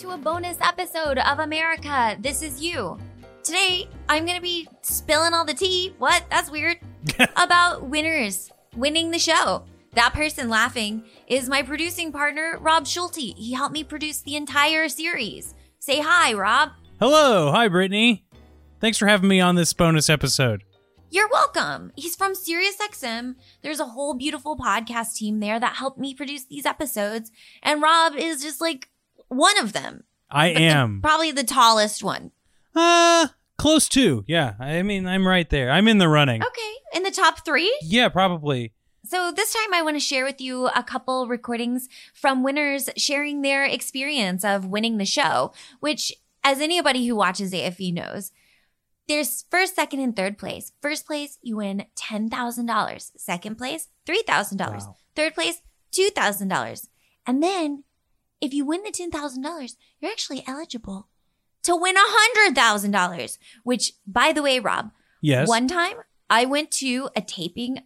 to a bonus episode of America. This is you. Today, I'm going to be spilling all the tea. What? That's weird. about winners winning the show. That person laughing is my producing partner, Rob Schulte. He helped me produce the entire series. Say hi, Rob. Hello. Hi, Brittany. Thanks for having me on this bonus episode. You're welcome. He's from SiriusXM. There's a whole beautiful podcast team there that helped me produce these episodes. And Rob is just like one of them. I But the- am. probably the tallest one. Uh, close to. Yeah. I mean, I'm right there. I'm in the running. Okay. In the top three? Yeah, probably. So this time I want to share with you a couple recordings from winners sharing their experience of winning the show, which as anybody who watches AFV knows, there's first, second, and third place. First place, you win $10,000. Second place, $3,000. Wow. Third place, $2,000. And then if you win the $10,000, you're actually eligible to win $100,000, which by the way, Rob, Yes. one time I went to a taping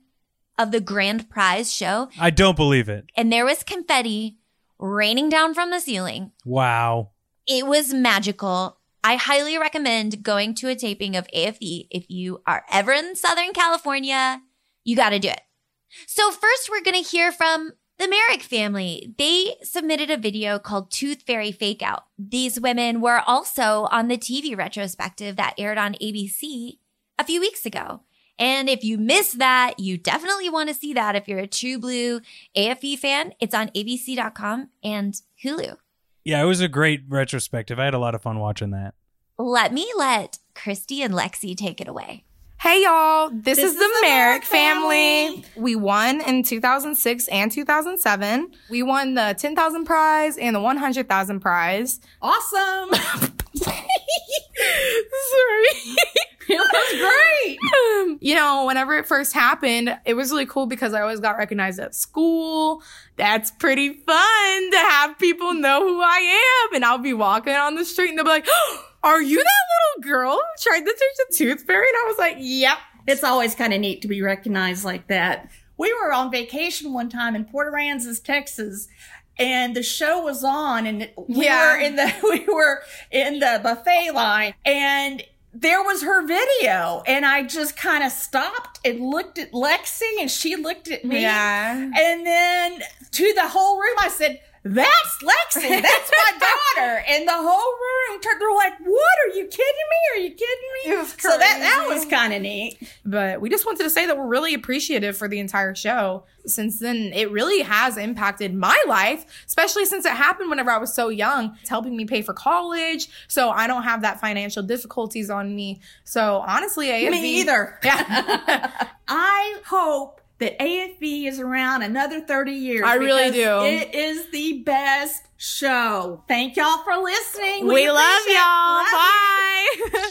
of the grand prize show I don't believe it. and there was confetti raining down from the ceiling. Wow. It was magical. I highly recommend going to a taping of AFV if you are ever in Southern California. You got to do it. So first we're going to hear from the Merrick family. They submitted a video called Tooth Fairy Fake Out. These women were also on the TV retrospective that aired on ABC a few weeks ago. And if you missed that, you definitely want to see that if you're a true blue AFV fan. It's on abc.com and Hulu. Yeah, it was a great retrospective. I had a lot of fun watching that. Let me let Christy and Lexi take it away. Hey y'all, this, This is, is the the Merrick Merrick family. family. We won in 2006 and 2007. We won the 10,000 prize and the 100,000 prize. Awesome. Sorry. it was great. you know, whenever it first happened, it was really cool because I always got recognized at school. That's pretty fun to have people know who I am. And I'll be walking on the street and they'll be like, Are you that girl tried to teach the tooth fairy? And I was like, Yep. It's always kind of neat to be recognized like that. We were on vacation one time in Port Aransas, Texas, and the show was on, and we Yeah. were in the we were in the buffet line, and there was her video, and I just kind of stopped and looked at Lexi, and she looked at me, Yeah. and then to the whole room, I said. That's Lexi. That's my daughter. And the whole room turned. They're like, "What? Are you kidding me? Are you kidding me?" It was So that that was kind of neat. But we just wanted to say that we're really appreciative for the entire show. Since then, it really has impacted my life, especially since it happened whenever I was so young. It's helping me pay for college, so I don't have that financial difficulties on me. So honestly, AFV, Me either. Yeah. I hope that AFV is around another 30 years. I really do. It is the best show. Thank y'all for listening. we love y'all. love you. Bye.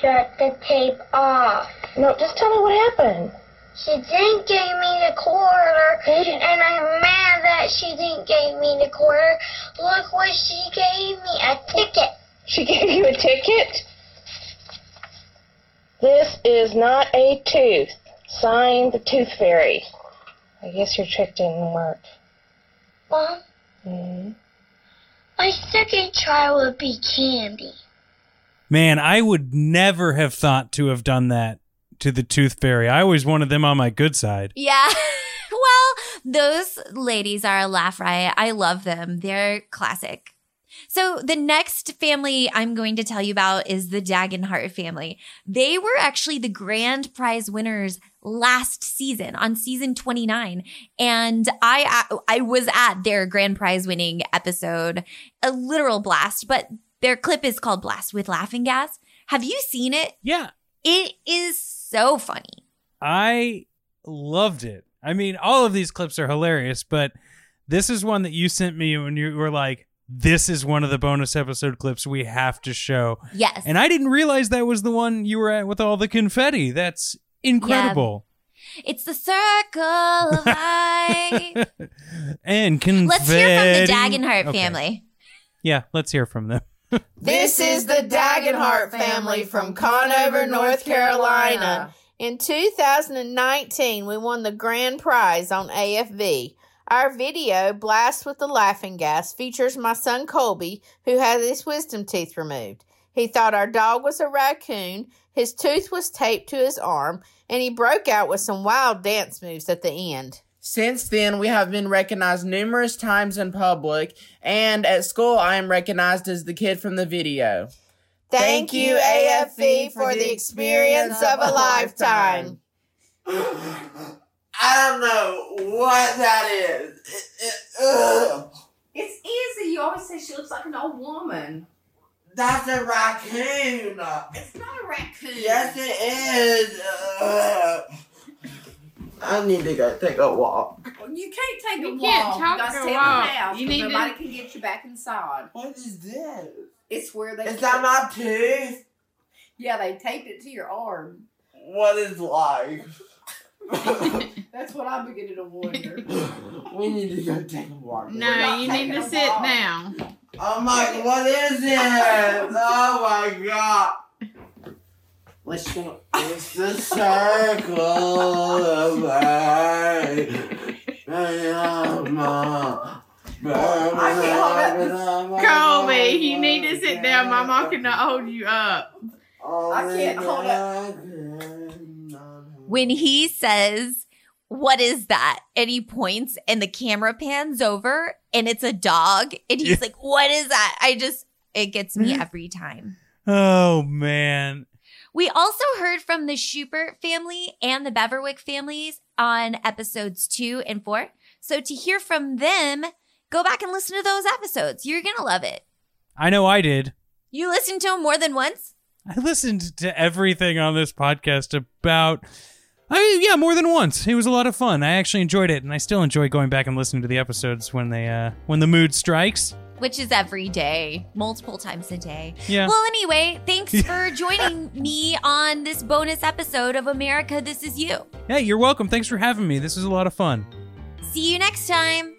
Shut the tape off. No, just tell me what happened. She didn't give me the quarter, and I'm mad that she didn't give me the quarter. Look what she gave me, a ticket. She gave you a ticket? This is not a tooth. Sign the tooth fairy. I guess your trick didn't work. Mom, hmm my second try would be candy. Man, I would never have thought to have done that to the Tooth Fairy. I always wanted them on my good side. Yeah. well, those ladies are a laugh riot. I love them. They're classic. So the next family I'm going to tell you about is the Dagenhart family. They were actually the grand prize winners last season on season 29 and I I was at their grand prize winning episode a literal blast but their clip is called Blast with Laughing Gas. Have you seen it? Yeah, It is so funny. I loved it. I mean, all of these clips are hilarious, but this is one that you sent me when you were like, this is one of the bonus episode clips we have to show. Yes. And I didn't realize that was the one you were at with all the confetti. That's incredible. It's the circle of life. and confetti. Let's hear from the Dagenhart Okay. family. Yeah, let's hear from them. This is the Dagenhart family from Conover, North Carolina. In 2019, we won the grand prize on AFV. Our video, Blast with the Laughing Gas, features my son Colby, who had his wisdom teeth removed. He thought our dog was a raccoon, his tooth was taped to his arm, and he broke out with some wild dance moves at the end. Since then, we have been recognized numerous times in public, and at school, I am recognized as the kid from the video. Thank you, AFV, for the experience of a lifetime. I don't know what that is. It- it- It's easy. You always say she looks like an old woman. That's a raccoon. It's not a raccoon. Yes, it is. Ugh. I need to go take a walk. Well, You can't take You a can't walk. talk you gotta to stay walk. house. You You need to- can get you back inside. What is this? It's where they. Is that my tooth? Yeah, they taped it to your arm. What is life? That's what I'm beginning to wonder. we need to go take a walk. No, you need to sit down. Oh my, what is it? Oh my god. Let's go. It's the circle of life. Colby, you need to sit down. Mama cannot hold you up. I can't hold it. when he says, What is that? And he points and the camera pans over and it's a dog. And he's like, What is that? I just, it gets me every time. Oh man. We also heard from the Schubert family and the Beverwick families on episodes two and four. So to hear from them, go back and listen to those episodes. You're going to love it. I know I did. You listened to them more than once? I listened to everything on this podcast about I mean, yeah, more than once. It was a lot of fun. I actually enjoyed it, and I still enjoy going back and listening to the episodes when they uh when the mood strikes. Which is every day, multiple times a day. Yeah. Well, anyway, thanks for joining me on this bonus episode of America This Is You. Hey, you're welcome. Thanks for having me. This was a lot of fun. See you next time.